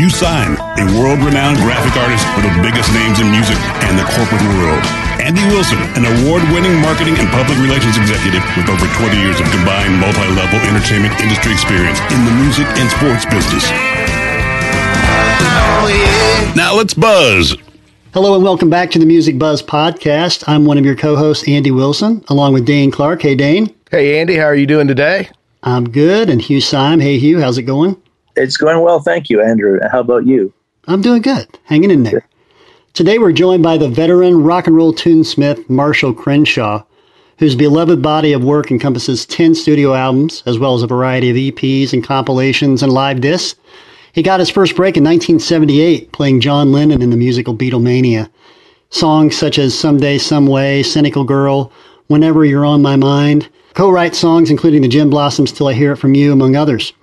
Hugh Syme, a world-renowned graphic artist for the biggest names in music and the corporate world. Andy Wilson, an award-winning marketing and public relations executive with over 20 years of combined multi-level entertainment industry experience in the music and sports business. Now let's buzz. Hello and welcome back to the Music Buzz podcast. I'm one of your co-hosts, Andy Wilson, along with Dane Clark. Hey, Dane. Hey, Andy, how are you doing today? I'm good. And Hugh Syme. Hey, Hugh, how's it going? It's going well, thank you, Andrew. How about you? I'm doing good. Hanging in there. Today we're joined by the veteran rock and roll tunesmith Marshall Crenshaw, whose beloved body of work encompasses 10 studio albums, as well as a variety of EPs and compilations and live discs. He got his first break in 1978 playing John Lennon in the musical Beatlemania. Songs such as Someday, Someway, Cynical Girl, Whenever You're on My Mind, co-write songs including the Gin Blossoms Till I Hear It From You, among others.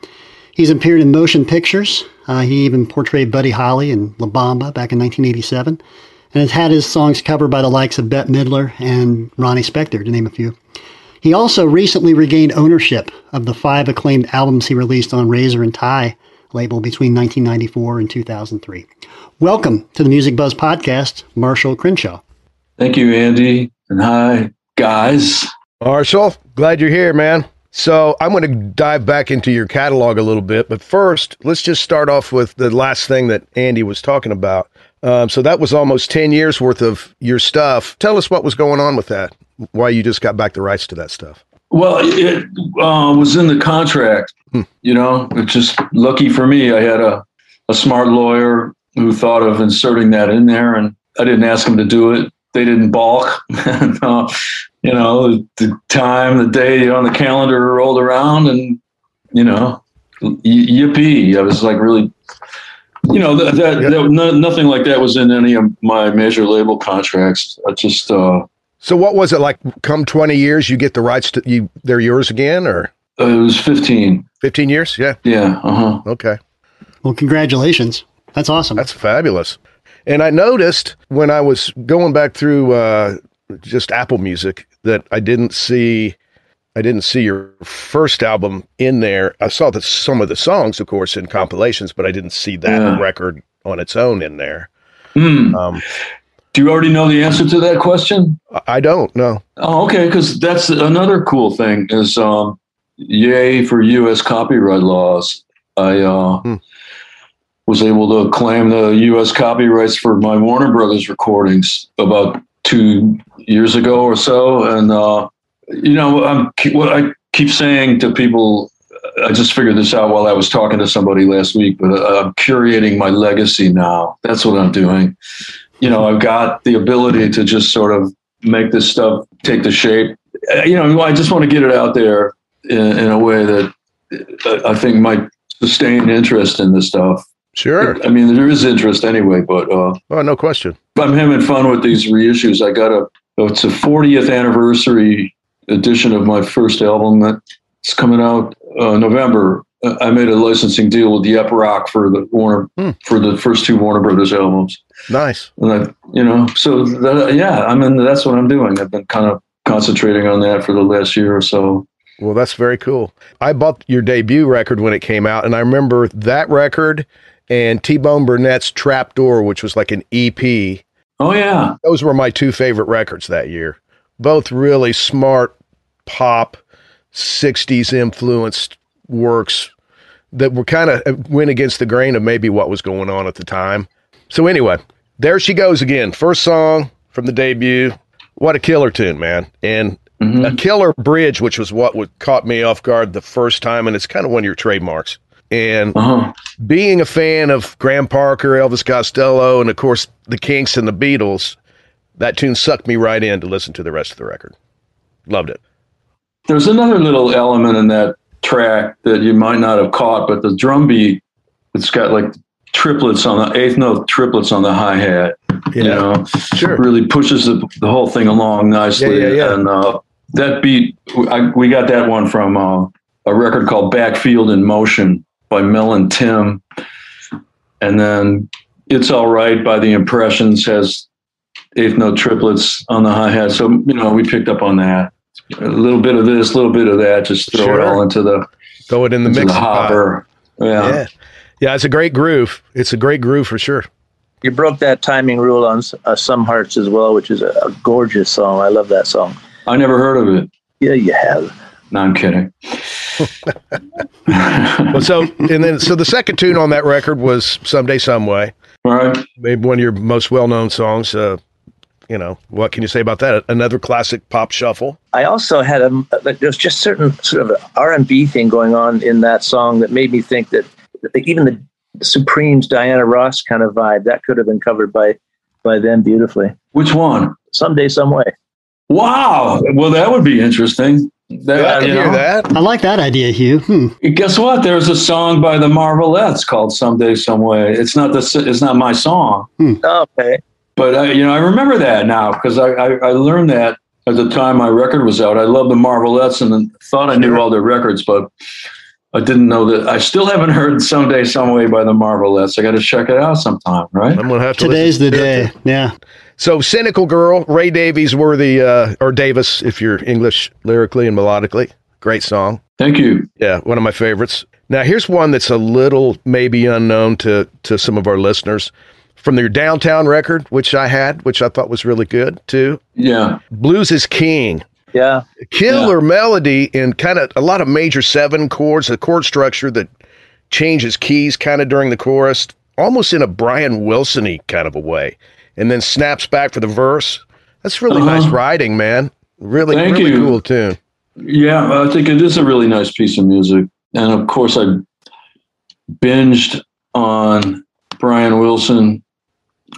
He's appeared in motion pictures. Uh, he even portrayed Buddy Holly in La Bamba back in 1987, and has had his songs covered by the likes of Bette Midler and Ronnie Spector, to name a few. He also recently regained ownership of the five acclaimed albums he released on Razor and Tie label between 1994 and 2003. Welcome to the Music Buzz podcast, Marshall Crenshaw. Thank you, Andy, and hi, guys. Marshall, glad you're here, man. So I'm going to dive back into your catalog a little bit, but first, let's just start off with the last thing that Andy was talking about. Um, so that was almost 10 years worth of your stuff. Tell us what was going on with that, why you just got back the rights to that stuff. Well, it uh, was in the contract. Hmm. You know, it's just lucky for me. I had a, a smart lawyer who thought of inserting that in there, and I didn't ask him to do it. They didn't balk. and, uh, you know, the time, the day on the calendar rolled around, and you know, yippee! I was like really, you know, that, that, that no, nothing like that was in any of my major label contracts. I just. Uh, so what was it like? Come twenty years, you get the rights to you. They're yours again, or uh, it was fifteen. Fifteen years, yeah. Yeah. Uh huh. Okay. Well, congratulations. That's awesome. That's fabulous. And I noticed when I was going back through uh, just Apple Music that I didn't see I didn't see your first album in there. I saw that some of the songs, of course, in compilations, but I didn't see that yeah. record on its own in there. Mm. Um, Do you already know the answer to that question? I don't know. Oh, okay, because that's another cool thing is um, yay for U.S. copyright laws. I uh, hmm. was able to claim the U.S. copyrights for my Warner Brothers recordings about two years ago or so, and uh, you know, I'm what I keep saying to people. I just figured this out while I was talking to somebody last week, but uh, I'm curating my legacy now. That's what I'm doing. You know, I've got the ability to just sort of make this stuff take the shape. Uh, you know, I just want to get it out there in, in a way that uh, I think might sustain interest in this stuff. Sure. I mean, there is interest anyway, but uh, oh, no question. I'm having fun with these reissues. I got a it's a 40th anniversary edition of my first album that's coming out uh, November. I made a licensing deal with Yep Rock for the Warner hmm. for the first two Warner Brothers albums. Nice. And I, you know, so that, yeah, I mean that's what I'm doing. I've been kind of concentrating on that for the last year or so. Well, that's very cool. I bought your debut record when it came out, and I remember that record and T Bone Burnett's Trapdoor, which was like an EP. Oh yeah, those were my two favorite records that year. Both really smart pop, '60s influenced works that were kind of uh, went against the grain of maybe what was going on at the time. So anyway, there she goes again. First song from the debut. What a killer tune, man! And mm-hmm. a killer bridge, which was what would caught me off guard the first time, and it's kind of one of your trademarks. And uh-huh. being a fan of Graham Parker, Elvis Costello, and of course the Kinks and the Beatles, that tune sucked me right in to listen to the rest of the record. Loved it. There's another little element in that track that you might not have caught, but the drum beat, it's got like triplets on the eighth note, triplets on the hi hat. You know, Sure. really pushes the, the whole thing along nicely. Yeah, yeah, yeah. And uh, that beat, I, we got that one from uh, a record called Backfield in Motion by Mel and Tim. And then It's All Right by The Impressions has eighth note triplets on the hi hat. So, you know, we picked up on that. A little bit of this, a little bit of that, just throw Sure. it all into the, Throw it in the mix. the hopper. Yeah. Yeah. Yeah, it's a great groove. It's a great groove for sure. You broke that timing rule on uh, Some Hearts as well, which is a, a gorgeous song. I love that song. I never heard of it. Yeah, you have. No, I'm kidding. Well, so and then so the second tune on that record was "Someday, Some Way," All right. maybe one of your most well-known songs. Uh, you know, what can you say about that? Another classic pop shuffle. I also had a like, there was just certain sort of R and B thing going on in that song that made me think that, that even the Supremes Diana Ross kind of vibe that could have been covered by by them beautifully. Which one? Someday, some way. Wow. Well, that would be interesting. That, Yeah, I can you hear that. I like that idea, Hugh. Hmm. Guess what? There's a song by the Marvelettes called "Someday, Some Way." It's not the. It's not my song, Oh, okay. but I, you know, I remember that now because I, I I learned that at the time my record was out. I loved the Marvelettes and thought I knew all their records, but I didn't know that. I still haven't heard "Someday, Some Way" by the Marvelettes. I got to check it out sometime, right? I'm gonna have to. Today's the listen to it. day. Yeah. So, "Cynical Girl," Ray Davies were the uh, or Davis, if you're English lyrically and melodically. Great song. Thank you. Yeah, one of my favorites. Now, here's one that's a little maybe unknown to to some of our listeners from their downtown record, which I had, which I thought was really good too. Yeah. Blues is King. Yeah. Killer melody and kind of a lot of major seven chords, a chord structure that changes keys kind of during the chorus, almost in a Brian Wilson-y kind of a way, and then snaps back for the verse. That's really Uh-huh. nice writing, man. Really, Thank really you. cool tune. Yeah, I think it is a really nice piece of music. And of course, I binged on Brian Wilson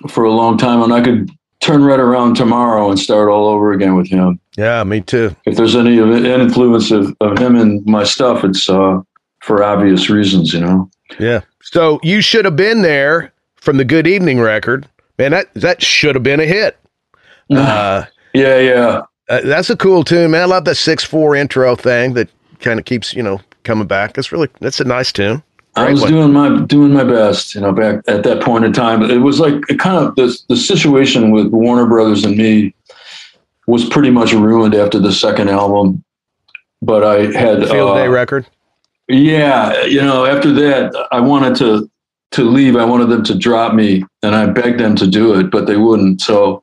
for a long time, and I could turn right around tomorrow and start all over again with him. Yeah, me too. If there's any influence of, of him in my stuff, it's uh, for obvious reasons, you know. Yeah. So you should have been there from the Good Evening record, man. That that should have been a hit. Uh, Yeah, yeah. uh, that's a cool tune, man. I love that six four intro thing that kind of keeps you know coming back. That's really that's a nice tune. I was one. doing my doing my best, you know, back at that point in time. It was like it kind of the the situation with Warner Brothers and me was pretty much ruined after the second album. But I had Field uh, Day record. yeah, you know, after that, I wanted to to leave. I wanted them to drop me, and I begged them to do it, but they wouldn't. So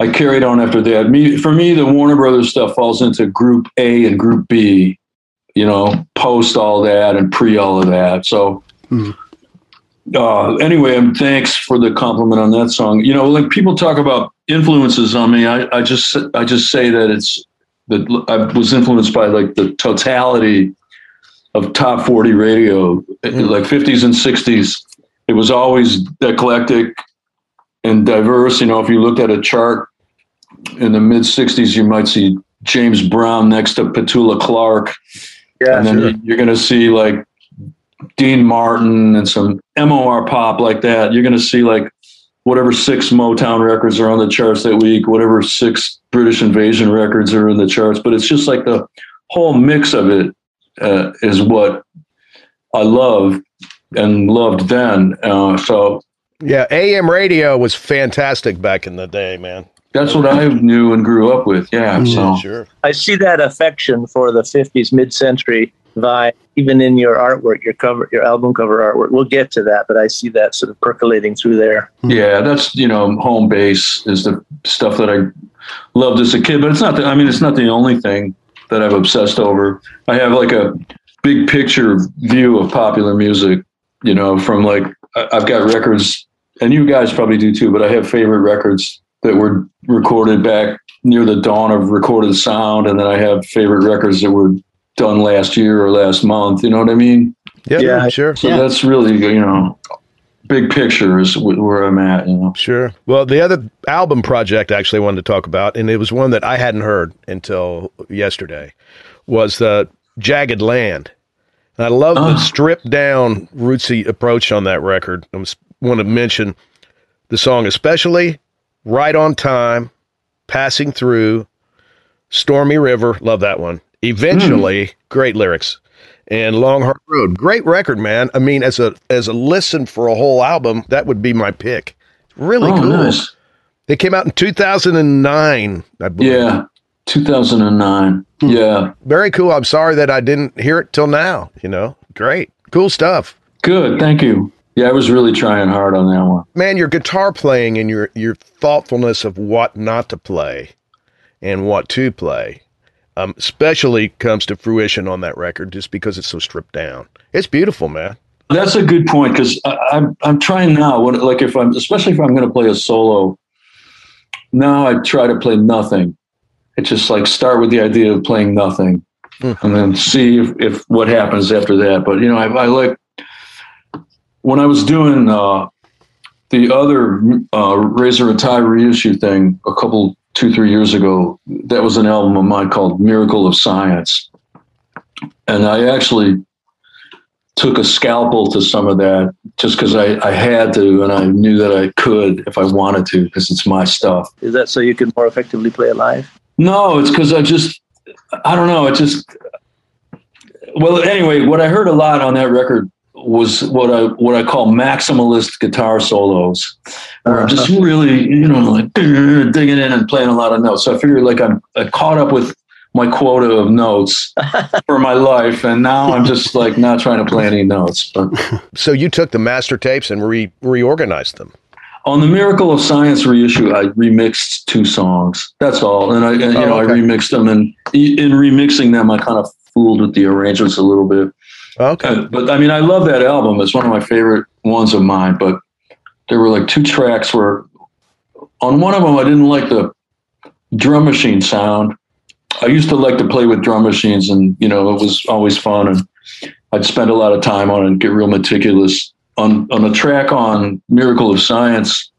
I carried on after that. Me, for me, the Warner Brothers stuff falls into Group A and Group B. You know, post all that and pre all of that. So. Mhm. Uh, anyway, um, thanks for the compliment on that song. You know, like people talk about influences on me. I, I just I just say that it's that I was influenced by like the totality of top 40 radio, mm. like 50s and 60s. It was always eclectic and diverse. You know, if you looked at a chart in the mid 60s, you might see James Brown next to Petula Clark. Yeah. and then you- you're going to see like Dean Martin and some MOR pop like that. You're going to see like whatever six Motown records are on the charts that week, whatever six British Invasion records are in the charts. But it's just like the whole mix of it uh, is what I love and loved then. Uh, so Yeah, AM radio was fantastic back in the day, man. that's what I knew and grew up with. Yeah. So Sure. I see that affection for the 50s mid-century vibe even in your artwork, your cover, your album cover artwork. We'll get to that, but I see that sort of percolating through there. yeah, that's you know home base is the stuff that I loved as a kid. But it's not. The, I mean, it's not the only thing that I've obsessed over. I have like a big picture view of popular music. You know, from like I- I've got records, and you guys probably do too. But I have favorite records that were recorded back near the dawn of recorded sound, and then I have favorite records that were done last year or last month. You know what I mean? Yeah, Yeah. sure. So Yeah. that's really you know big picture is where I'm at. You know. Sure. Well, the other album project I actually wanted to talk about, and it was one that I hadn't heard until yesterday, was the Jagged Land. And I love oh. the stripped down, rootsy approach on that record. I want to mention the song especially, Right on Time, Passing Through, Stormy River, love that one. Eventually, mm. great lyrics and Long Hard Road. Great record, man. I mean, as a as a listen for a whole album, that would be my pick. Really oh, cool. Nice. It came out in 2009, I believe. Yeah, 2009. Hmm. Yeah. Very cool. I'm sorry that I didn't hear it till now, you know. Great. Cool stuff. Good. Thank you. Yeah, I was really trying hard on that one. Man, your guitar playing and your your thoughtfulness of what not to play and what to play um, especially comes to fruition on that record just because it's so stripped down. It's beautiful, man. That's a good point because I'm I'm trying now. When, like if I'm especially if I'm going to play a solo, now I try to play nothing. It's just like start with the idea of playing nothing, mm. and then see if, if what happens after that. But you know, I, I like when I was doing uh, the other uh, Razor and Tie reissue thing a couple two, three years ago, that was an album of mine called Miracle of Science. And I actually took a scalpel to some of that just because I, I had to and I knew that I could if I wanted to because it's my stuff. Is that so you can more effectively play it live? No, it's because I just, I don't know. It just, well, anyway, what I heard a lot on that record was what I what I call maximalist guitar solos, where I'm just uh-huh. really you know like digging in and playing a lot of notes. So I figured like I'm I caught up with my quota of notes for my life, and now I'm just like not trying to play any notes. But so you took the master tapes and re reorganized them. On the Miracle of Science reissue, I remixed two songs. That's all, and I and, you oh, know okay. I remixed them, and in remixing them, I kind of fooled with the arrangements a little bit. Okay. Uh, but I mean, I love that album. It's one of my favorite ones of mine. But there were like two tracks where on one of them, I didn't like the drum machine sound. I used to like to play with drum machines, and you know, it was always fun. And I'd spend a lot of time on it and get real meticulous. On on a track on Miracle of Science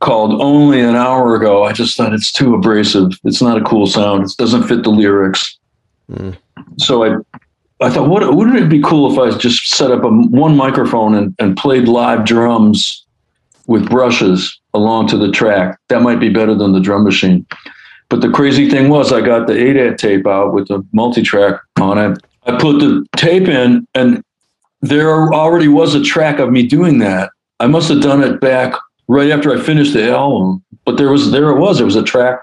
called Only an Hour Ago, I just thought it's too abrasive. It's not a cool sound. It doesn't fit the lyrics. Mm. So I I thought, what wouldn't it be cool if I just set up a one microphone and, and played live drums with brushes along to the track? That might be better than the drum machine. But the crazy thing was, I got the ADAT tape out with the multi-track on it. I put the tape in, and there already was a track of me doing that. I must have done it back right after I finished the album, but there was there it was. There was a track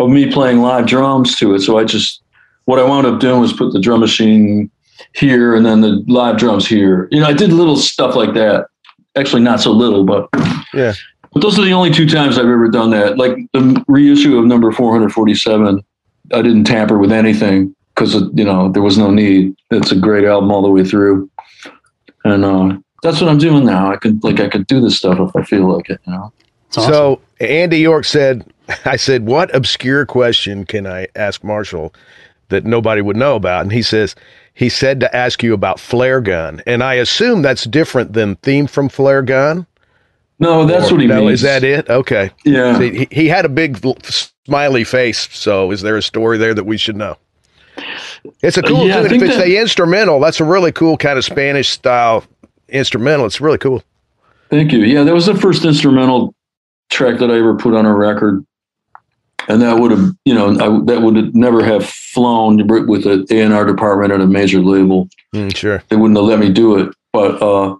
of me playing live drums to it. So I just what I wound up doing was put the drum machine here and then the live drums here. You know, I did little stuff like that. Actually, not so little, but yeah. But those are the only two times I've ever done that. Like the reissue of number 447, I didn't tamper with anything because you know there was no need. It's a great album all the way through, and uh, that's what I'm doing now. I could like I could do this stuff if I feel like it. You know. Awesome. So Andy York said, "I said, what obscure question can I ask Marshall that nobody would know about?" And he says, he said to ask you about flare gun, and I assume that's different than theme from flare gun. No, that's or, what he no, means. Is that it? Okay. Yeah. See, he, he had a big smiley face. So, is there a story there that we should know? It's a cool uh, yeah, tune. If it's that, the instrumental, that's a really cool kind of Spanish style instrumental. It's really cool. Thank you. Yeah, that was the first instrumental track that I ever put on a record and that would have you know I, that would never have flown with an A&R department at a major label. Mm, sure, they wouldn't have let me do it. But uh,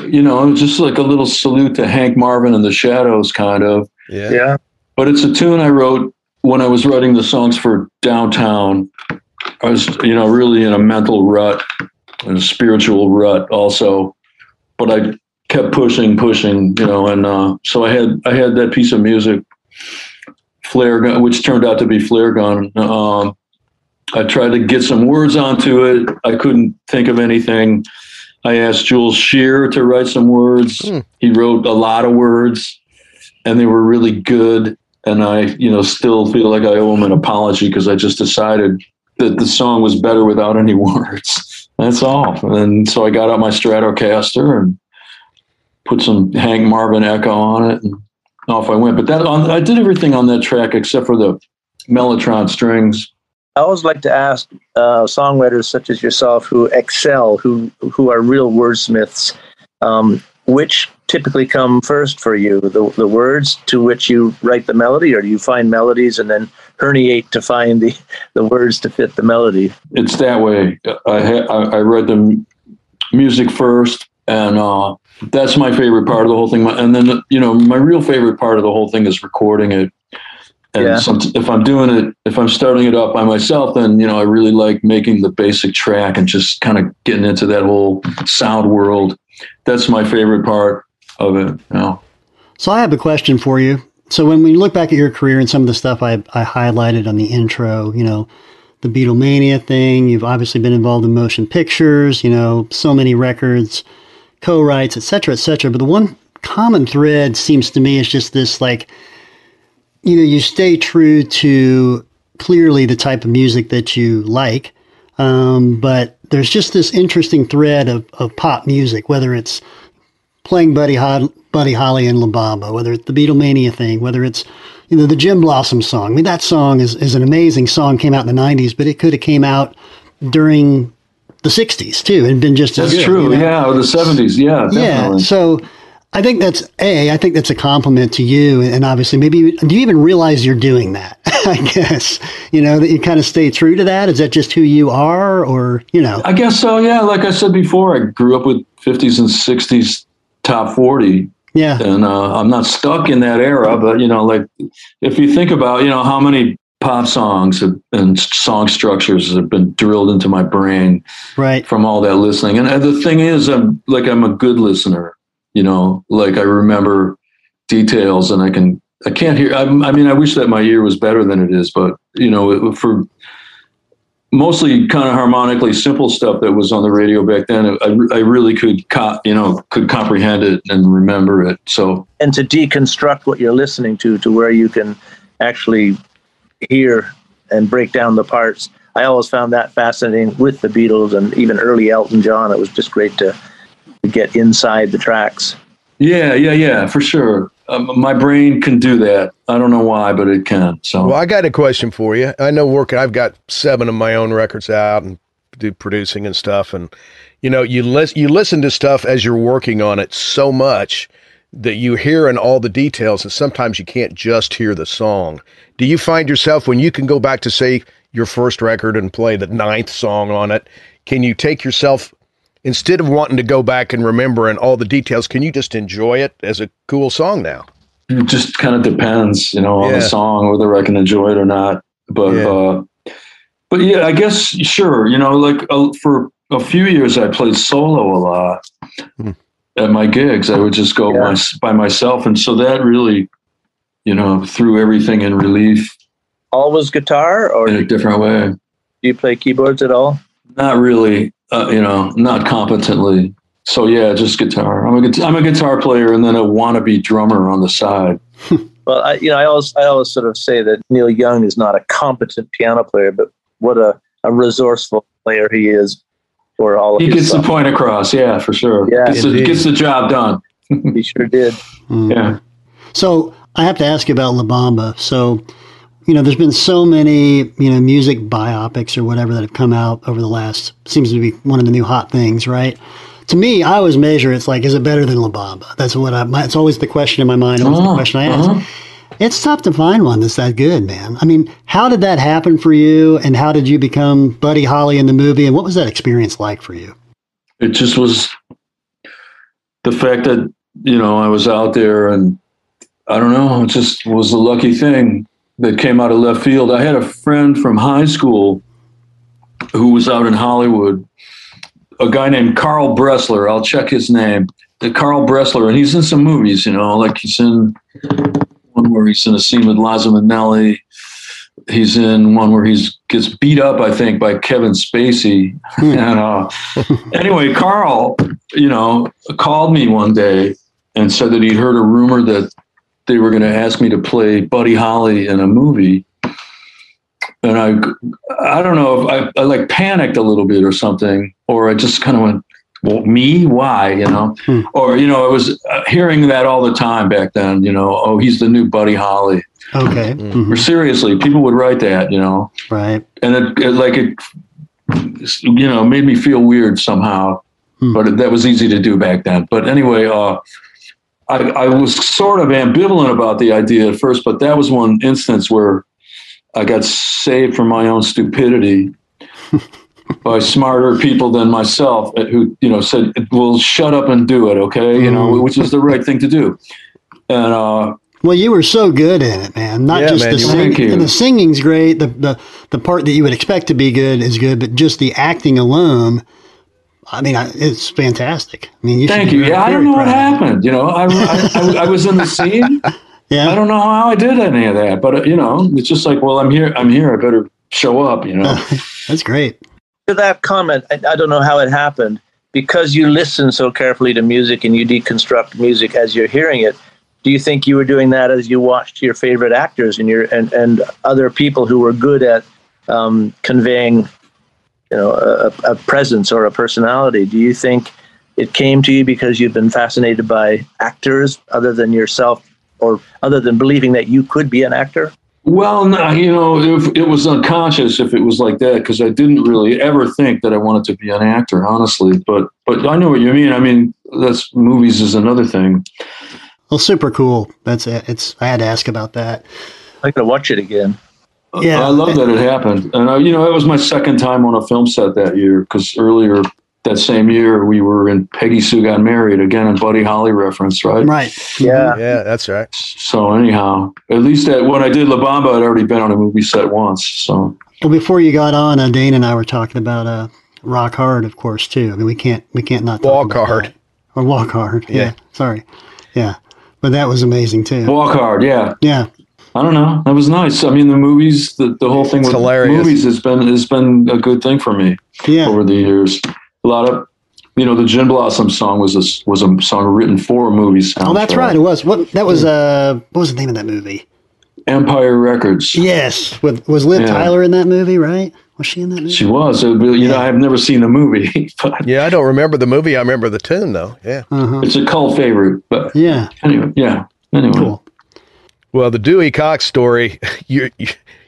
you know, it was just like a little salute to Hank Marvin and the Shadows, kind of. Yeah. Yeah. But it's a tune I wrote when I was writing the songs for Downtown. I was, you know, really in a mental rut and a spiritual rut also. But I kept pushing, pushing, you know, and uh, so I had I had that piece of music flare gun, which turned out to be flare gun. Um, I tried to get some words onto it. I couldn't think of anything. I asked Jules Shear to write some words. Hmm. He wrote a lot of words, and they were really good. And I, you know, still feel like I owe him an apology because I just decided that the song was better without any words. That's all. And so I got out my Stratocaster and put some Hank Marvin echo on it, and off I went. But that on, I did everything on that track except for the Mellotron strings. I always like to ask uh, songwriters such as yourself who excel, who who are real wordsmiths, um, which typically come first for you, the the words to which you write the melody, or do you find melodies and then herniate to find the, the words to fit the melody? It's that way. I ha- I, I read the music first, and uh, that's my favorite part of the whole thing. And then you know, my real favorite part of the whole thing is recording it and Yeah. some, if I'm doing it, if I'm starting it up by myself, then you know I really like making the basic track and just kind of getting into that whole sound world. That's my favorite part of it. You know. So I have a question for you. So when we look back at your career and some of the stuff I, I highlighted on the intro, you know, the Beatlemania thing, you've obviously been involved in motion pictures, you know, so many records, co-writes, et cetera, et cetera. But the one common thread seems to me is just this like, you know, you stay true to clearly the type of music that you like. Um, but there's just this interesting thread of, of pop music, whether it's playing Buddy, Buddy Holly and La Bamba, whether it's the Beatlemania thing, whether it's you know the Gin Blossom song. I mean, that song is, is an amazing song. Came out in the '90s, but it could have came out during the '60s too, and been just as That's good, true. you know? Yeah, or the seventies. Yeah, Yeah. So I think that's a. I think that's a compliment to you, and obviously, maybe you- do you even realize you're doing that? I guess you know that you kind of stay true to that. Is that just who you are, or you know? I guess so. Yeah, like I said before, I grew up with fifties and sixties top forty, Yeah. and uh, I'm not stuck in that era. But you know, like if you think about, you know, how many pop songs have, and song structures have been drilled into my brain Right. from all that listening. And, and the thing is, I'm like I'm a good listener. You know, like I remember details, and I can I can't hear. I, I mean, I wish that my ear was better than it is, but you know, it, for mostly kind of harmonically simple stuff that was on the radio back then, I, I really could, co- you know, could comprehend it and remember it. So and to deconstruct what you're listening to to where you can actually hear and break down the parts. I always found that fascinating with the Beatles and even early Elton John. It was just great to, to get inside the tracks. yeah, yeah, yeah, for sure. Um, my brain can do that. I don't know why, but it can. So Well, I got a question for you. I know working, I've got seven of my own records out and do producing and stuff. And, you know, you, lis- you listen to stuff as you're working on it so much that you hear in all the details, and sometimes you can't just hear the song. Do you find yourself when you can go back to, say, your first record and play the ninth song on it, can you take yourself, instead of wanting to go back and remember and all the details, can you just enjoy it as a cool song now? it just kind of depends, you know, on Yeah. the song whether I can enjoy it or not. But Yeah. uh, but yeah, I guess sure. You know, like uh, for a few years I played solo a lot Hmm. At my gigs. I would just go Yeah. my, by myself, and so that really, you know, threw everything in relief Always guitar, or in a different way. Do you play keyboards at all? Not really, uh, you know, not competently. So yeah, just guitar. I'm a guitar, I'm a guitar player, and then a wannabe drummer on the side. Well, I, you know, I always, I always sort of say that Neil Young is not a competent piano player, but what a, a resourceful player he is for all of He his gets the point across, yeah, for sure. Yeah. gets, the, gets the job done. He sure did. Mm. Yeah. So I have to ask you about La Bamba. So, you know, there's been so many, you know, music biopics or whatever that have come out over the last, seems to be one of the new hot things, right? To me, I always measure it's like, is it better than La Bamba? That's what I, my, it's always the question in my mind, always the Oh, question I ask. uh-huh. It's tough to find one that's that good, man. I mean, how did that happen for you? And how did you become Buddy Holly in the movie? And what was that experience like for you? It just was the fact that, you know, I was out there and I don't know, it just was a lucky thing that came out of left field. I had a friend from high school who was out in Hollywood, a guy named Carl Bressler. I'll check his name. The Carl Bressler, and he's in some movies, you know, like he's in one where he's in a scene with Liza Minnelli. He's in one where he's gets beat up, I think, by Kevin Spacey. and uh, anyway, Carl, you know, called me one day and said that he'd heard a rumor that they were going to ask me to play Buddy Holly in a movie. And I, I don't know if I, I like panicked a little bit or something, or I just kind of went, well, me, why? You know, Hmm. or you know, I was uh, hearing that all the time back then. You know, oh, he's the new Buddy Holly. Okay. Mm. Mhm. Or seriously, people would write that. You know, Right. and it, it like it, you know, made me feel weird somehow. Hmm. But that was easy to do back then. But anyway, uh, I, I was sort of ambivalent about the idea at first, but that was one instance where I got saved from my own stupidity by smarter people than myself uh, who, you know, said, well, shut up and do it. Okay. You know, Mm. which is the right thing to do. And, uh, Well, you were so good in it, man. Not Yeah, just man, the singing. And the singing's great. The, the the part that you would expect to be good is good, but just the acting alone, I mean, I, it's fantastic. I mean, you thank you. very- Yeah. I don't know what proud of it. happened. You know, I, I, I, I was in the scene. yeah, I don't know how I did any of that, but uh, you know, it's just like, well, I'm here. I'm here. I better show up. You know. That's great. To that comment, I, I don't know how it happened because you listen so carefully to music and you deconstruct music as you're hearing it. Do you think you were doing that as you watched your favorite actors and your and, and other people who were good at um, conveying, you know, a, a presence or a personality? Do you think it came to you because you've been fascinated by actors other than yourself, or other than believing that you could be an actor? Well, no, you know, if it was unconscious if it was like that because I didn't really ever think that I wanted to be an actor, honestly. But but I know what you mean. I mean, that's movies is another thing. Well, super cool. That's it. It's. I had to ask about that. I gotta watch it again. Yeah. I love that it happened, and I, you know, it was my second time on a film set that year because earlier that same year we were in Peggy Sue Got Married again, a Buddy Holly reference, right? Right. Yeah. Yeah, that's right. So anyhow, at least that when I did La Bamba, I'd already been on a movie set once. So Well, before you got on, uh, Dane and I were talking about uh, Rock Hard, of course, too. I mean, we can't we can't not talk Walk about Hard. that. or Walk Hard. Yeah. Yeah. Sorry. Yeah, but that was amazing too. Walk Hard, yeah. Yeah. I don't know. That was nice. I mean, the movies, the, the whole thing It's with hilarious. movies has been has been a good thing for me Yeah. over the years. A lot of, you know, the Gin Blossom song was a was a song written for a movie soundtrack. Oh, that's right. It was. What that was. Uh, what was the name of that movie? Empire Records. Yes. With was Liv Yeah. Tyler in that movie? Right? Was she in that movie? She was. It- you know, I've never seen the movie, but Yeah, I don't remember the movie. I remember the tune though. Yeah. Uh-huh. it's a cult favorite. But Yeah. anyway, yeah. Anyway, Cool. Well, the Dewey Cox story, your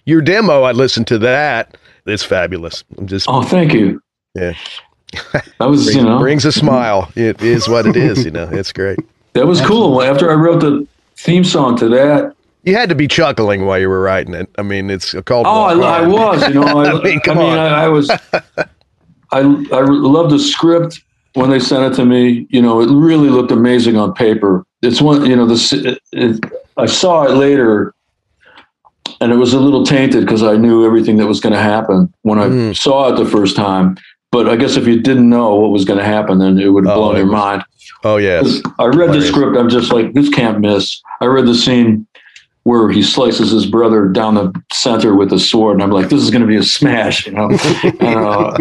your demo, I listened to that. It's fabulous. I'm just oh, thank you. Yeah. That was brings, you know brings a smile. It is what it is. You know, it's great. that was cool. After I wrote the theme song to that, You had to be chuckling while you were writing it. I mean, it's called. Oh, I, I was. You know, I, I I mean, mean, come I, on. I, was. I I loved the script when they sent it to me. You know, it really looked amazing on paper. It's one. You know, the it, it, I saw it later, and it was a little tainted because I knew everything that was going to happen when I Mm. saw it the first time. But I guess if you didn't know what was going to happen, then it would have Oh, blown your was- mind. Oh yes. I read the script. I'm just like, this can't miss. I read the scene where he slices his brother down the center with a sword, and I'm like, this is going to be a smash, you know. and, uh,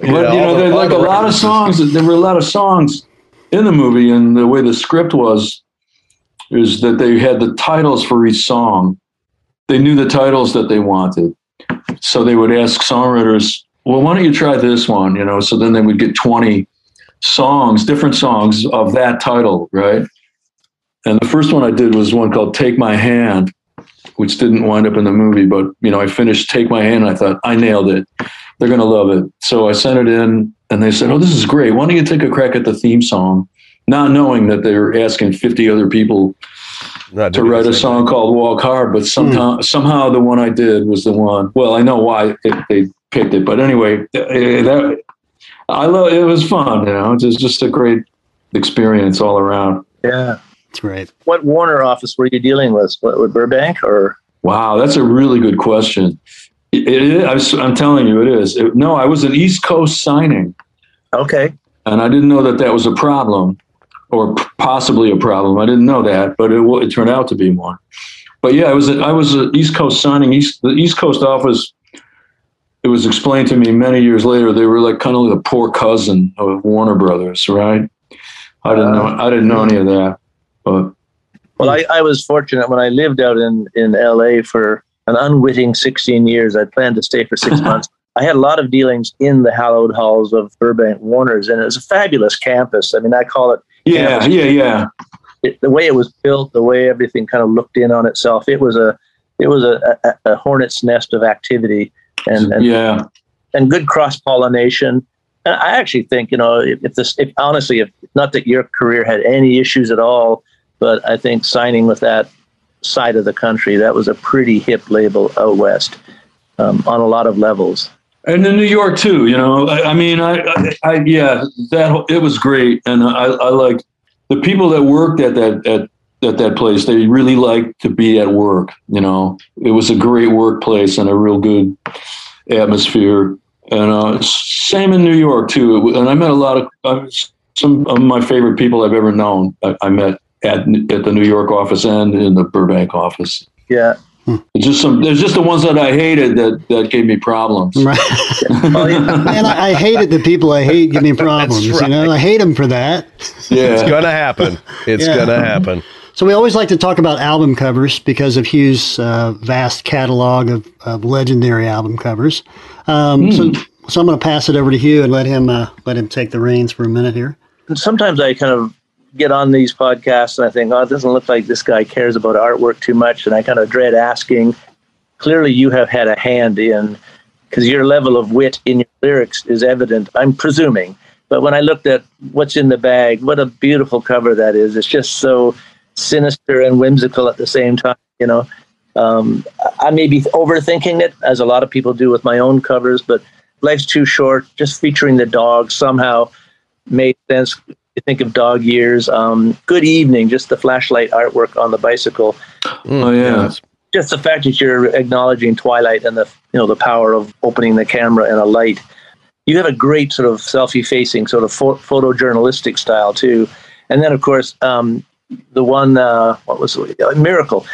but you know, the- there's like a lot of songs. There were a lot of songs in the movie, and the way the script was is that they had the titles for each song. They knew the titles that they wanted, so they would ask songwriters, "Well, why don't you try this one?" You know. So then they would get 20 songs, different songs of that title, right? And the first one I did was one called Take My Hand, which didn't wind up in the movie, but you know, I finished Take My Hand and I thought, I nailed it. They're gonna love it. So I sent it in and they said, Oh, this is great. Why don't you take a crack at the theme song? Not knowing that they were asking 50 other people to write a song called Walk Hard, but somehow somehow the one I did was the one. Well, I know why it, they picked it, but anyway, eh, that I love. It was fun, you know. It was just a great experience all around. Yeah. That's great. What Warner office were you dealing with? What, with Burbank or? Wow, that's a really good question. It, it is, I, I'm telling you, it is. It- no, I was an East Coast signing, Okay. and I didn't know that that was a problem, or p- possibly a problem. I didn't know that, but it, it turned out to be one. But yeah, I was a, I was an East Coast signing. East the East Coast office. It was explained to me many years later. They were like kind of like the poor cousin of Warner Brothers, right? I didn't know. I didn't know any of that, but Well, I, I was fortunate when I lived out in, in LA for an unwitting 16 years. I planned to stay for six months. I had a lot of dealings in the hallowed halls of Burbank Warners, and it was a fabulous campus. I mean, I call it Yeah, campus. yeah, yeah. It, the way it was built, the way everything kind of looked in on itself. It was a it was a, a, a hornet's nest of activity and and, yeah. and good cross pollination. And I actually think you know if, if this if honestly if not that your career had any issues at all, but I think signing with that side of the country that was a pretty hip label out west um, on a lot of levels. and in New York too. You know, I, I mean, I, I, I, yeah, that it was great, and I, I like the people that worked at that at at that place. They really liked to be at work. You know, it was a great workplace and a real good atmosphere. And uh, same in New York too. And I met a lot of uh, some of my favorite people I've ever known. I, I met at at the New York office and in the Burbank office. Yeah. It's just some. There's just the ones that I hated that that gave me problems. Right. Oh, yeah. Man, I, I hated the people I hate give me problems. You know, I hate them for that. Yeah, It's gonna happen. It's Yeah. gonna happen. So we always like to talk about album covers because of Hugh's uh, vast catalog of, of legendary album covers. Um, So, so I'm going to pass it over to Hugh and let him uh, let him take the reins for a minute here. Sometimes I kind of get on these podcasts and I think, oh, it doesn't look like this guy cares about artwork too much, and I kind of dread asking. Clearly, you have had a hand in because your level of wit in your lyrics is evident. I'm presuming, but when I looked at what's in the bag, what a beautiful cover that is! It's just so sinister and whimsical at the same time. You know, um, I may be overthinking it, as a lot of people do with my own covers, but life's too short. Just featuring the dog somehow made sense. You think of dog years. Um, good evening, just the flashlight artwork on the bicycle. Oh yeah. Yes. Just the fact that you're acknowledging twilight and the you know the power of opening the camera in a light. You have a great sort of selfie-facing sort of pho- photojournalistic style too. And then of course um, the one uh, what was it? Uh, Miracle.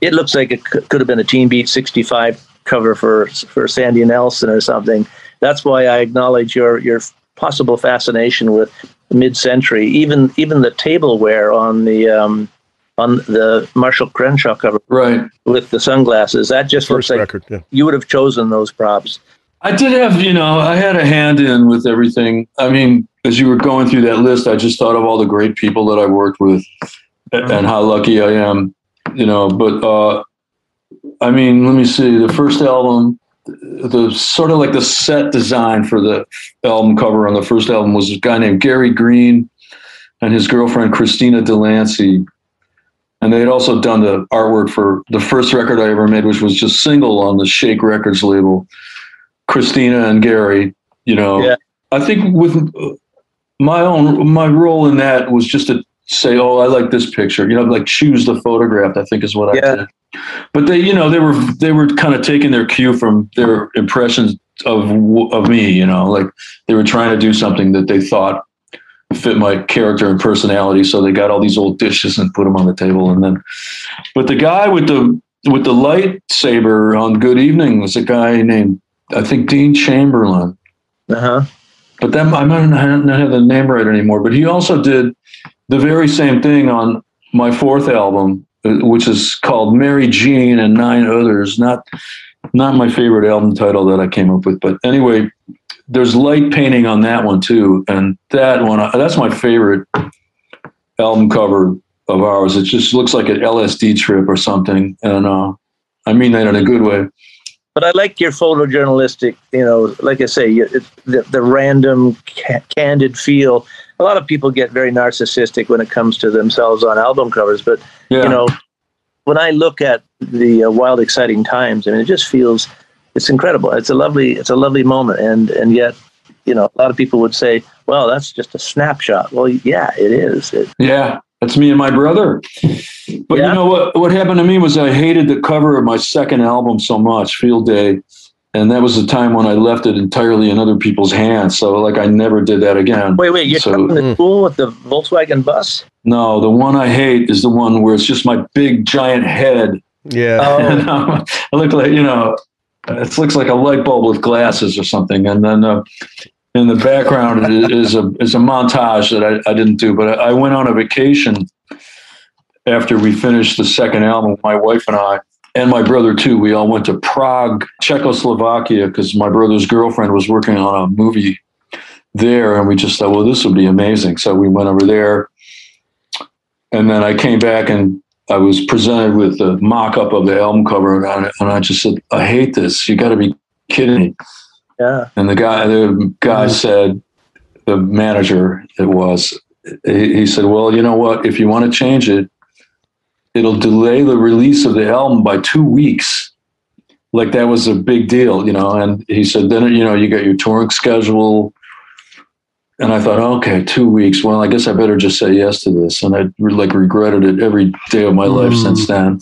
It looks like it could, could have been a Teen Beat 65 cover for for Sandy Nelson or something. That's why I acknowledge your your possible fascination with mid-century. Even even the tableware on the um, on the Marshall Crenshaw cover Right. with the sunglasses. That just First looks like record. Yeah. you would have chosen those props. I did have, you know, I had a hand in with everything. I mean, as you were going through that list, I just thought of all the great people that I worked with a- and how lucky I am, you know. But uh, I mean, let me see. The first album, the sort of like the set design for the album cover on the first album was a guy named Gary Green and his girlfriend Christina Delancey. And they had also done the artwork for the first record I ever made, which was just single on the Shake Records label. Christina and Gary, you know, Yeah. I think with my own my role in that was just to say, oh, I like this picture, you know, like choose the photograph. I think is what Yeah. I did. But they, you know, they were they were kind of taking their cue from their impressions of of me, you know, like they were trying to do something that they thought fit my character and personality. So they got all these old dishes and put them on the table, and then, but the guy with the with the lightsaber on Good Evening was a guy named I think Dean Chamberlain. Uh huh. But then I might not have the name right anymore. But he also did the very same thing on my fourth album, uh, which is called Mary Jean and Nine Others. Not not my favorite album title that I came up with, but anyway, there's light painting on that one too, and that one that's my favorite album cover of ours. It just looks like an LSD trip or something, and uh, I mean that in a good way. But I like your photojournalistic, you know, like I say, you- it, the, the random, ca- candid feel. A lot of people get very narcissistic when it comes to themselves on album covers, but Yeah. you know, when I look at the uh, wild, exciting times, I mean, it just feels it's incredible. It's a lovely, it's a lovely moment, and and yet, you know, a lot of people would say, "Well, that's just a snapshot." Well, yeah, it is. It, Yeah, that's me and my brother. But Yeah. you know what? What happened to me was I hated the cover of my second album so much, Field Day, and that was the time when I left it entirely in other people's hands. So like I never did that again. wait, wait, you're So- talking the school with the Volkswagen bus? No, the one I hate is the one where it's just my big giant head. Yeah. Oh, And, um, I look like you know, it looks like a light bulb with glasses or something, and then. Uh, in the background is a is a montage that I, I didn't do, but I I went on a vacation after we finished the second album, my wife and I, and my brother too. We all went to Prague, Czechoslovakia, because my brother's girlfriend was working on a movie there, and we just thought, well, this would be amazing. So we went over there, and then I came back and I was presented with the mock-up of the album cover, and I, and I just said, I hate this. You got to be kidding me. Yeah. And the guy, the guy said, the manager, it was, he, he said, well, you know what? If you want to change it, it'll delay the release of the album by two weeks. Like that was a big deal, you know. And he said, then you know, you got your touring schedule. And I thought, okay, two weeks. Well, I guess I better just say yes to this. And I like regretted it every day of my life Mm. since then.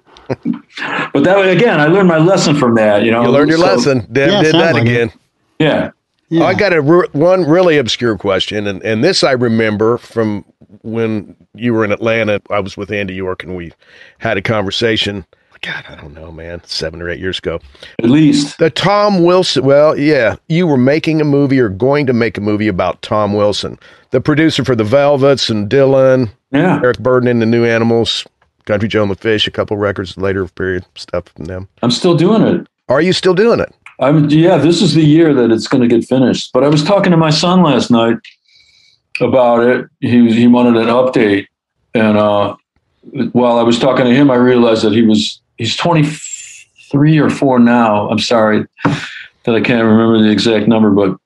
but that way, again, I learned my lesson from that. You know, You learned your So, lesson. Deb Yeah, did that like it. again. Yeah, Yeah. I got a re- one really obscure question, and, and this I remember from when you were in Atlanta. I was with Andy York, and we had a conversation. Oh, God, I don't know, man, seven or eight years ago. at least. The Tom Wilson. Well, yeah, you were making a movie or going to make a movie about Tom Wilson, the producer for the Velvets and Dylan, Yeah, Eric Burdon and the New Animals, Country Joe and the Fish, a couple records later period stuff from them. I'm still doing it. Are you still doing it? I'm yeah, this is the year that it's going to get finished. But I was talking to my son last night about it. He was, he wanted an update, and uh, while I was talking to him, I realized that he was he's 23 or four now. I'm sorry that I can't remember the exact number, but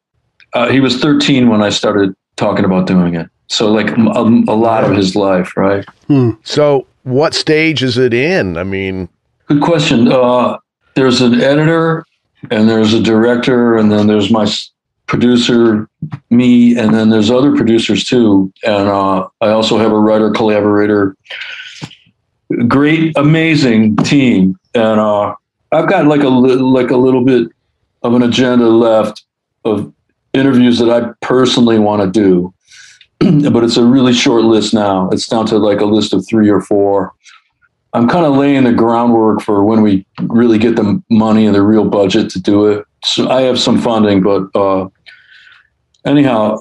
uh, he was 13 when I started talking about doing it. So like a, a lot of his life, right? So, what stage is it in? I mean, Good question. Uh, there's an editor, and there's a director, and then there's my producer, me, and then there's other producers too. And uh, I also have a writer collaborator. Great, amazing team, and uh, I've got like a like a little bit of an agenda left of interviews that I personally want to do. but it's a really short list now. It's down to like a list of three or four. I'm kind of laying the groundwork for when we really get the money and the real budget to do it. So I have some funding, but uh, anyhow,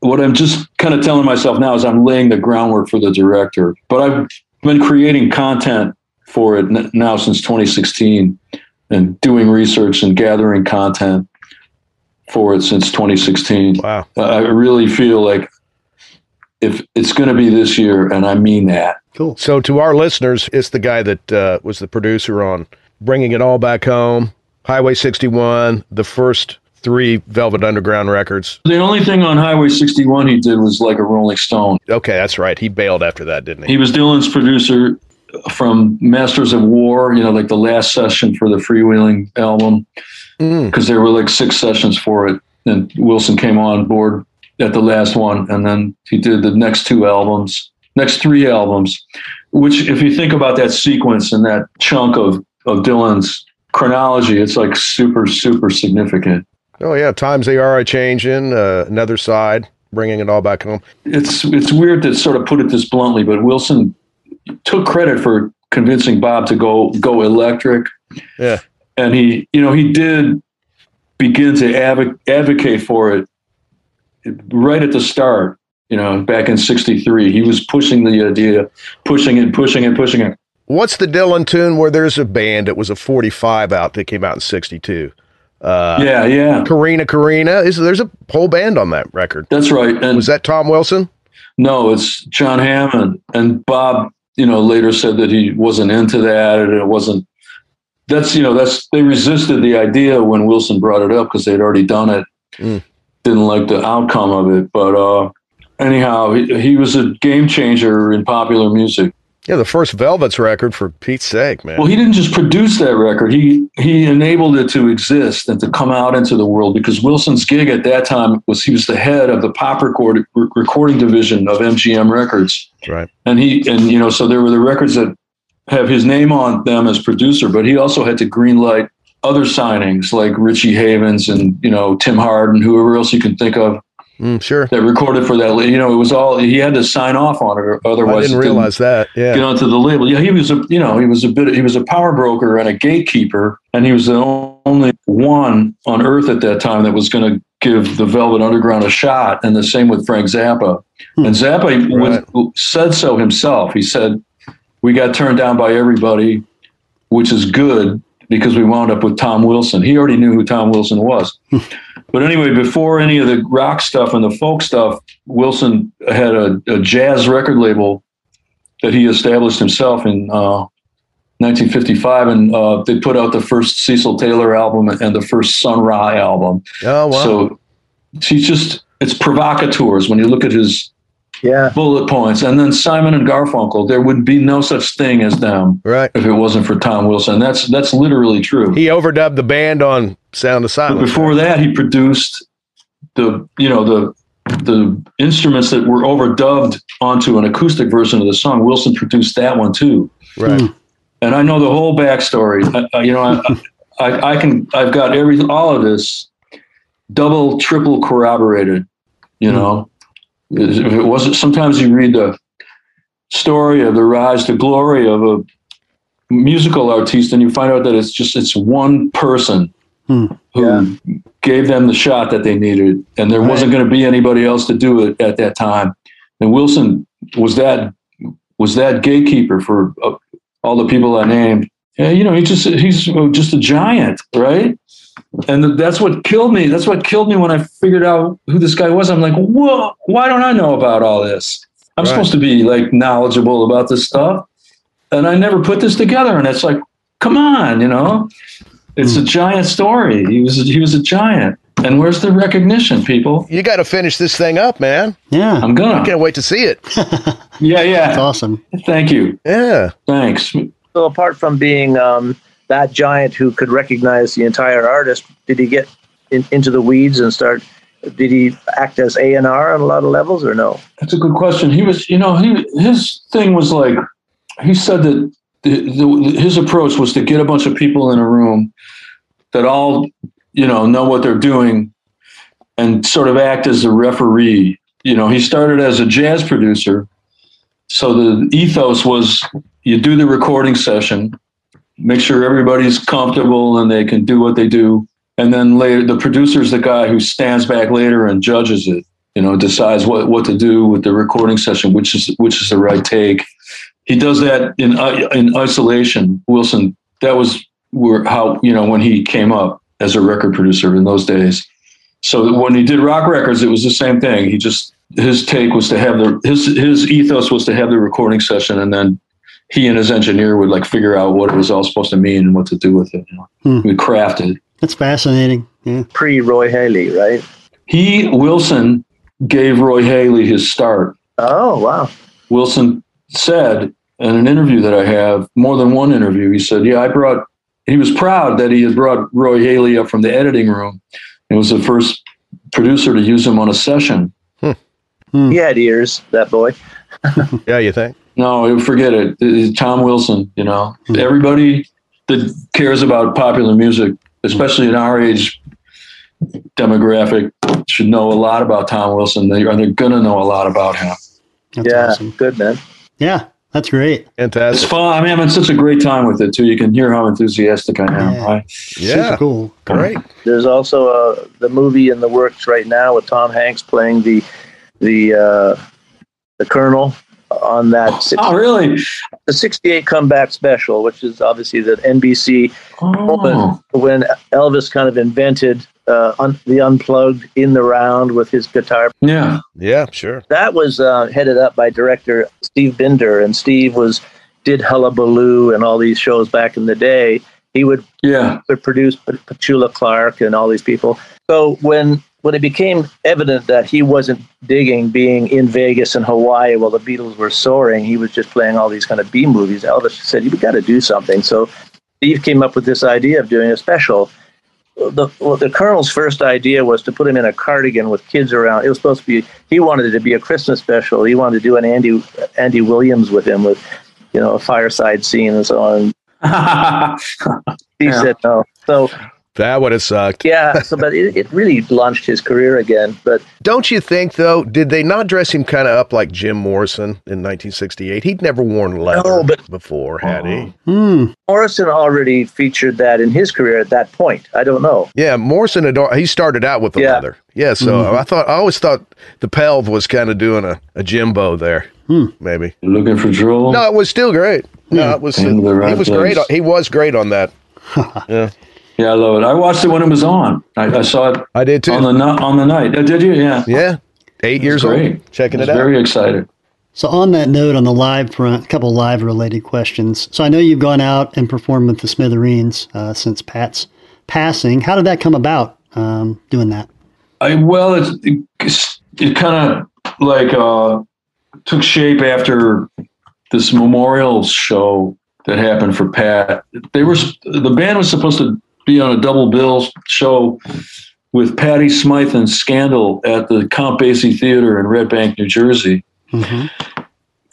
what I'm just kind of telling myself now is I'm laying the groundwork for the director. But I've been creating content for it n- now since 2016 and doing research and gathering content for it since 2016. wow. I really feel like if it's going to be this year, and I mean that, cool. So, to our listeners, it's the guy that uh, was the producer on Bringing It All Back Home, Highway 61, the first three Velvet Underground records. The only thing on Highway 61 he did was like a Rolling Stone. Okay, that's right. He bailed after that, didn't he? He was Dylan's producer from Masters of War, you know, like the last session for the Freewheeling album, Mm. because there were like six sessions for it. And Wilson came on board at the last one. And then he did the next two albums, next three albums, which, if you think about that sequence and that chunk of, of Dylan's chronology, it's like super, super significant. Oh, yeah. Times they are a changing. Uh, another side, Bringing It All Back Home. it's it's weird to sort of put it this bluntly, but Wilson took credit for convincing Bob to go go electric. Yeah. and he you know he did begin to advo- advocate for it right at the start. You know, back in '63, he was pushing the idea, pushing it, pushing it, pushing it. What's the Dylan tune where there's a band that was a 45 out that came out in 62? Uh, yeah, yeah, Corrina Corrina. Is There's a whole band on that record. that's right. And Was that Tom Wilson? No, it's John Hammond. And Bob, you know, later said that he wasn't into that and it wasn't that's you know, that's they resisted the idea when Wilson brought it up because they'd already done it. Mm. Didn't like the outcome of it. But uh anyhow, he, he was a game changer in popular music. Yeah, the first Velvets record, for Pete's sake, man. Well, he didn't just produce that record. He he enabled it to exist and to come out into the world because Wilson's gig at that time was he was the head of the pop record, recording division of MGM Records. right. and he and you know so there were the records that have his name on them as producer but he also had to greenlight other signings like richie havens and you know tim hardin and whoever else you can think of Mm, sure. that recorded for that you know it was all he had to sign off on it otherwise I didn't realize that. Yeah, get onto the label yeah he was a you know he was a bit he was a power broker and a gatekeeper and he was the only one on earth at that time that was going to give the velvet underground a shot and the same with frank zappa Hmm. and zappa was, said so himself he said we got turned down by everybody which is good because we wound up with Tom Wilson. He already knew who Tom Wilson was. but anyway, before any of the rock stuff and the folk stuff, Wilson had a, a jazz record label that he established himself in uh, 1955, and uh, they put out the first Cecil Taylor album and the first Sun Ra album. Oh wow! So he's just it's provocateurs when you look at his Yeah. bullet points. And then Simon and Garfunkel, there would be no such thing as them right. if it wasn't for Tom Wilson. That's that's literally true. He overdubbed the band on Sound of but Silence. before that, he produced the you know the the instruments that were overdubbed onto an acoustic version of the song. Wilson produced that one too. right. Hmm. and I know the whole backstory. I, I, you know, I, I, I can, I've got everything, all of this, double, triple corroborated. You hmm. know, if it wasn't, sometimes you read the story of the rise to glory of a musical artiste, and you find out that it's just it's one person Hmm. who gave them the shot that they needed, and there wasn't going to be anybody else to do it at that time. And Wilson was that was that gatekeeper for uh, all the people I named. Yeah, you know, he just he's just a giant, right? And that's what killed me. That's what killed me when I figured out who this guy was. I'm like, whoa, why don't I know about all this? I'm Right. supposed to be like knowledgeable about this stuff. And I never put this together. And it's like, come on, you know? It's a giant story. He was he was a giant. And where's the recognition, people? You got to finish this thing up, man. Yeah. I'm gonna. I can't wait to see it. Yeah, That's yeah. awesome. Thank you. Yeah. Thanks. So apart from being um, that giant who could recognize the entire artist, did he get in, into the weeds and start? Did he act as A and R on a lot of levels, or no? That's a good question. He was, you know, he his thing was like, he said that the, the, his approach was to get a bunch of people in a room that all, you know, know what they're doing, and sort of act as a referee. You know, he started as a jazz producer, so the ethos was you do the recording session, make sure everybody's comfortable and they can do what they do, and then later the producer's the guy who stands back later and judges it you know, decides what, what to do with the recording session, which is which is the right take. He does that in in isolation. Wilson, that was where how you know when he came up as a record producer in those days. So when he did rock records, it was the same thing. He just his take was to have the his his ethos was to have the recording session, and then he and his engineer would like figure out what it was all supposed to mean and what to do with it. You know? Hmm. We crafted. That's fascinating. Yeah. Pre Roy Halee, right? He Wilson gave Roy Halee his start. Oh wow. Wilson said in an interview that I have, more than one interview, he said, Yeah, I brought, he was proud that he had brought Roy Halee up from the editing room and was the first producer to use him on a session. He had ears, that boy. Yeah, you think? No, forget it. It's Tom Wilson, you know, Hmm. everybody that cares about popular music, especially in our age demographic, should know a lot about Tom Wilson. They are they're going to know a lot about him. That's yeah, awesome. good man. Yeah. That's great. It's Fantastic. fun. I'm having such a great time with it too. You can hear how enthusiastic I am. Yeah. I, Yeah. Super cool. Great. There's also uh, the movie in the works right now with Tom Hanks playing the the uh, the Colonel on that six, oh, really? the '68 comeback special, which is obviously the NBC Oh, when Elvis kind of invented uh, un- the unplugged in the round with his guitar. yeah. Yeah, sure. That was uh, headed up by director Steve Binder, and Steve was did Hullabaloo and all these shows back in the day. He would Yeah. would produce P- Petula Clark and all these people. So when when it became evident that he wasn't digging being in Vegas and Hawaii while the Beatles were soaring, he was just playing all these kind of B movies. Elvis said, "You got to do something." So Steve came up with this idea of doing a special. The well, the Colonel's first idea was to put him in a cardigan with kids around. It was supposed to be. He wanted it to be a Christmas special. He wanted to do an Andy Andy Williams with him with, you know, a fireside scene and so on. He Yeah. said no. So That would have sucked. Yeah, so but it, it really launched his career again. But Don't you think, though, did they not dress him kind of up like Jim Morrison in 1968? He'd never worn leather No, but- before, had he? Hmm. Morrison already featured that in his career at that point. I don't know. Yeah, Morrison had al- he started out with the Yeah. leather. Yeah, so I thought I always thought the Pelv was kind of doing a, a Jimbo there, Hmm. maybe. Looking for trouble? No, it was still great. No, it was. Came to the right he was great. on- He was great on that. yeah, Yeah, I love it. I watched it when it was on. I, I saw it I did too. on the on the night. Uh, did you? Yeah. yeah, eight years Great. old. Checking I it out. Very excited. So on that note, on the live front, a couple of live related questions. So I know you've gone out and performed with the Smithereens uh, since Pat's passing. How did that come about? Um, doing that. I well, it's, it, it kind of like uh, took shape after this memorial show that happened for Pat. They were the band was supposed to be on a double bill show with Patty Smyth and Scandal at the Count Basie Theater in Red Bank, New Jersey, hmm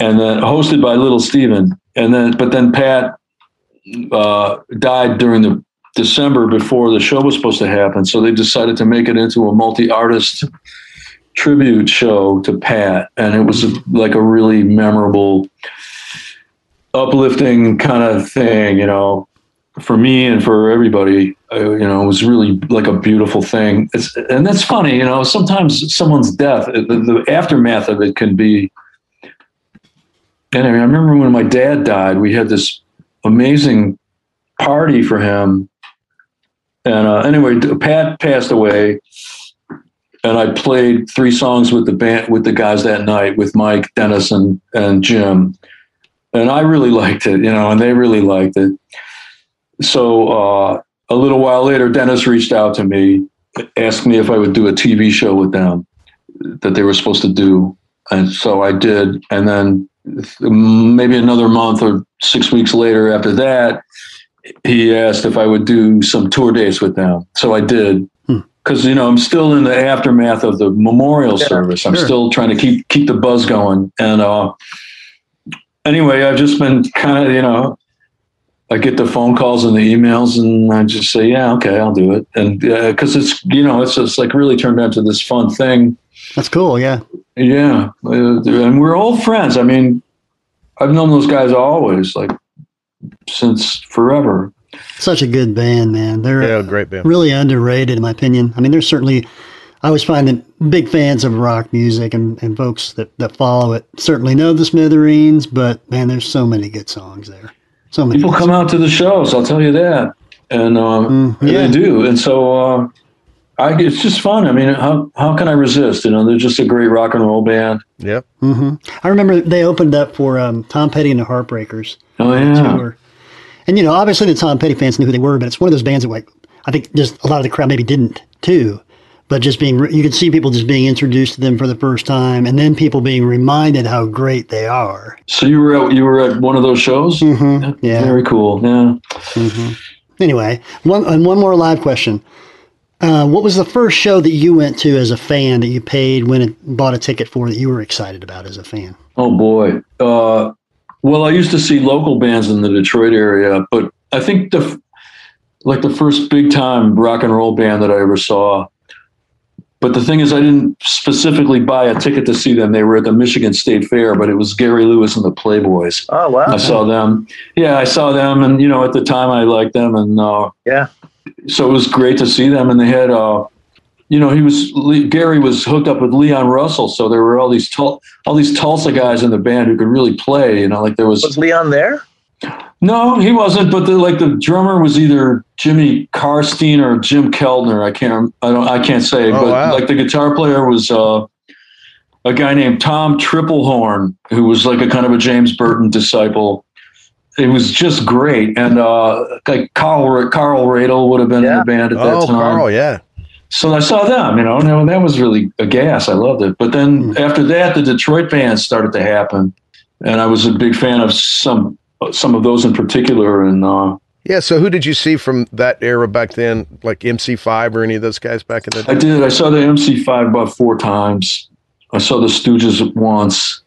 and then hosted by Little Steven. And then, but then Pat uh, died during the December before the show was supposed to happen. So they decided to make it into a multi-artist tribute show to Pat, and it was like a really memorable, uplifting kind of thing, you know, for me and for everybody. Uh, you know, it was really like a beautiful thing. It's, and that's funny, you know. Sometimes someone's death, the, the aftermath of it can be. And I remember when my dad died, we had this amazing party for him. And uh, anyway, Pat passed away, and I played three songs with the band with the guys that night with Mike, Dennis, and and Jim, and I really liked it, you know, and they really liked it. So uh, a little while later, Dennis reached out to me, asked me if I would do a TV show with them that they were supposed to do, and so I did. And then maybe another month or six weeks later after that, he asked if I would do some tour dates with them. So I did. Because you know I'm still in the aftermath of the memorial Yeah, service. I'm sure. still trying to keep keep the buzz going. And uh, anyway, I've just been kind of you know I get the phone calls and the emails, and I just say, yeah, okay, I'll do it. And because it's you know it's just like really turned into this fun thing. That's cool. Yeah. Yeah, uh, and we're old friends. I mean, I've known those guys always, like since forever. Such a good band, man. They're Yeah, great band. really underrated, in my opinion. I mean, there's certainly, I always find that big fans of rock music and, and folks that, that follow it certainly know the Smithereens, but man, there's so many good songs there. So many. People good come out to the shows. I'll tell you that, and um, Mm, yeah. they do. And so uh, I, it's just fun. I mean, how how can I resist? You know, they're just a great rock and roll band. Yep. hmm I remember they opened up for um, Tom Petty and the Heartbreakers Oh yeah, tour. And, you know, obviously the Tom Petty fans knew who they were, but it's one of those bands that, like, I think just a lot of the crowd maybe didn't, too. But just being, you could see people just being introduced to them for the first time, and then people being reminded how great they are. So you were at, you were at one of those shows. Mm-hmm. Yeah. Very cool. Yeah. Anyway, one and one more live question. Uh, what was the first show that you went to as a fan that you paid when it bought a ticket for that you were excited about as a fan? Oh boy. Uh, well, I used to see local bands in the Detroit area, but I think the like the first big time rock and roll band that I ever saw. But the thing is, I didn't specifically buy a ticket to see them. They were at the Michigan State Fair, but it was Gary Lewis and the Playboys. Oh wow! I saw them. Yeah, I saw them, and you know, at the time, I liked them, and uh, Yeah. so it was great to see them. And they had, uh, you know, he was Gary was hooked up with Leon Russell, so there were all these all these Tulsa guys in the band who could really play. You know, like there was Was Leon there? No, he wasn't, but the, like the drummer was either Jimmy Karstein or Jim Keltner. I can't, I don't, I can't say, Oh, but wow. like the guitar player was uh, a guy named Tom Tripplehorn, who was like a kind of a James Burton disciple. It was just great, and uh, like Carl Carl Radle would have been in the band at that Oh, time. Carl, yeah. So I saw them, you know, and that was really a gas. I loved it. But then after that, the Detroit band started to happen, and I was a big fan of some some of those in particular. And uh, Yeah, so who did you see from that era back then, like MC5 or any of those guys back in the day? I did. I saw the MC5 about four times. I saw the Stooges once,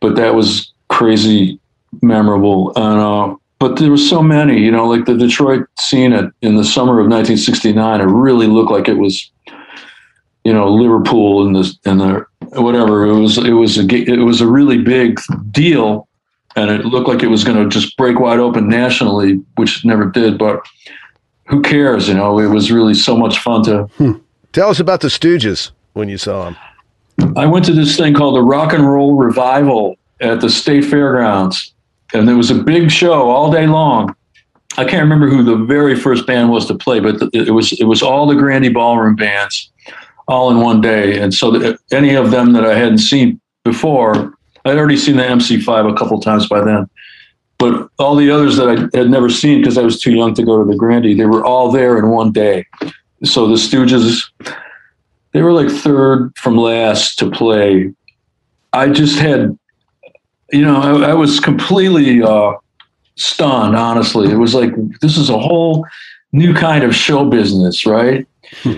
but that was crazy memorable. And uh, but there were so many, you know, like the Detroit scene at, in the summer of 1969. It really looked like it was, you know, Liverpool and the and the whatever. It was it was a it was a really big deal, and it looked like it was going to just break wide open nationally, which it never did. But who cares? You know, it was really so much fun to. Hmm. Tell us about the Stooges when you saw them. I went to this thing called the Rock and Roll Revival at the State Fairgrounds, and there was a big show all day long. I can't remember who the very first band was to play, but it was it was all the Grande Ballroom bands, all in one day. And so, any of them that I hadn't seen before, I'd already seen the MC5 a couple times by then. But all the others that I had never seen because I was too young to go to the Grande, they were all there in one day. So the Stooges, they were like third from last to play. I just had, you know, I, I was completely uh, stunned. Honestly, it was like this is a whole new kind of show business, right?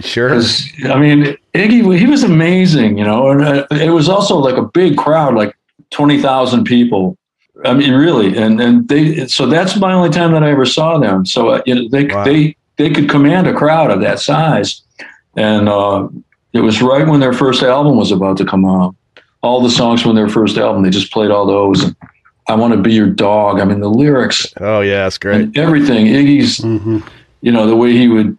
Sure. I mean, Iggy, he was amazing, you know, and uh, it was also like a big crowd, like twenty thousand people. I mean, really, and and they. So that's my only time that I ever saw them. So uh, you know, they Wow. they they could command a crowd of that size, and uh, it was right when their first album was about to come out. All the songs from their first album, they just played all those. I want to be your dog. I mean, the lyrics Oh yeah, that's great. everything. Iggy's, hmm you know, the way he would,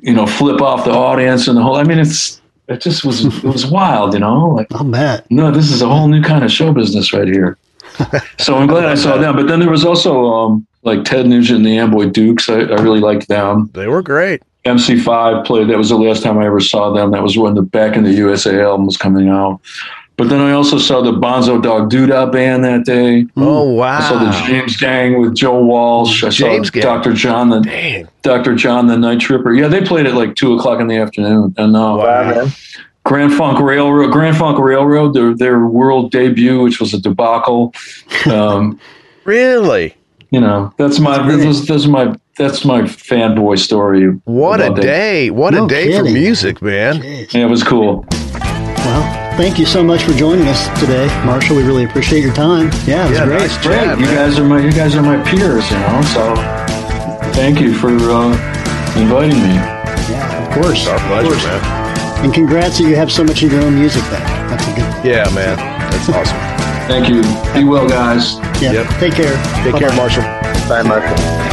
you know, flip off the audience and the whole. I mean, it's it just was it was wild, you know. Like, I'll bet. no, this is a whole new kind of show business right here. so I'm glad I saw them. But then there was also um, like Ted Nugent and the Amboy Dukes. I, I really liked them. They were great. MC5 played. That was the last time I ever saw them. That was when the Back in the USA album was coming out. But then I also saw the Bonzo Dog Doodah band that day. Oh wow. I saw the James Gang with Joe Walsh. I James saw Dr. John the Dang. Dr. John the Night Tripper. Yeah, they played at like two o'clock in the afternoon. And uh, Wow. man. Grand Funk Railroad, Grand Funk Railroad, their their world debut, which was a debacle. Um, Really? you know, that's my that's, that's my that's my fanboy story. What a about it. day! What No a day for music, man. Jeez. Yeah, it was cool. Well, thank you so much for joining us today, Marshall. We really appreciate your time. Yeah, it was Yeah, great. nice Great, chat, you man. guys are my you guys are my peers, you know. So thank you for uh, inviting me. Yeah, of course. Our pleasure, course. man. And congrats that you have so much of your own music back. That's a good. Yeah, man. That's awesome. Thank you. Be well, guys. Yeah. Yep. Take care. Take care, Bye-bye. Marshall. Bye, Marshall.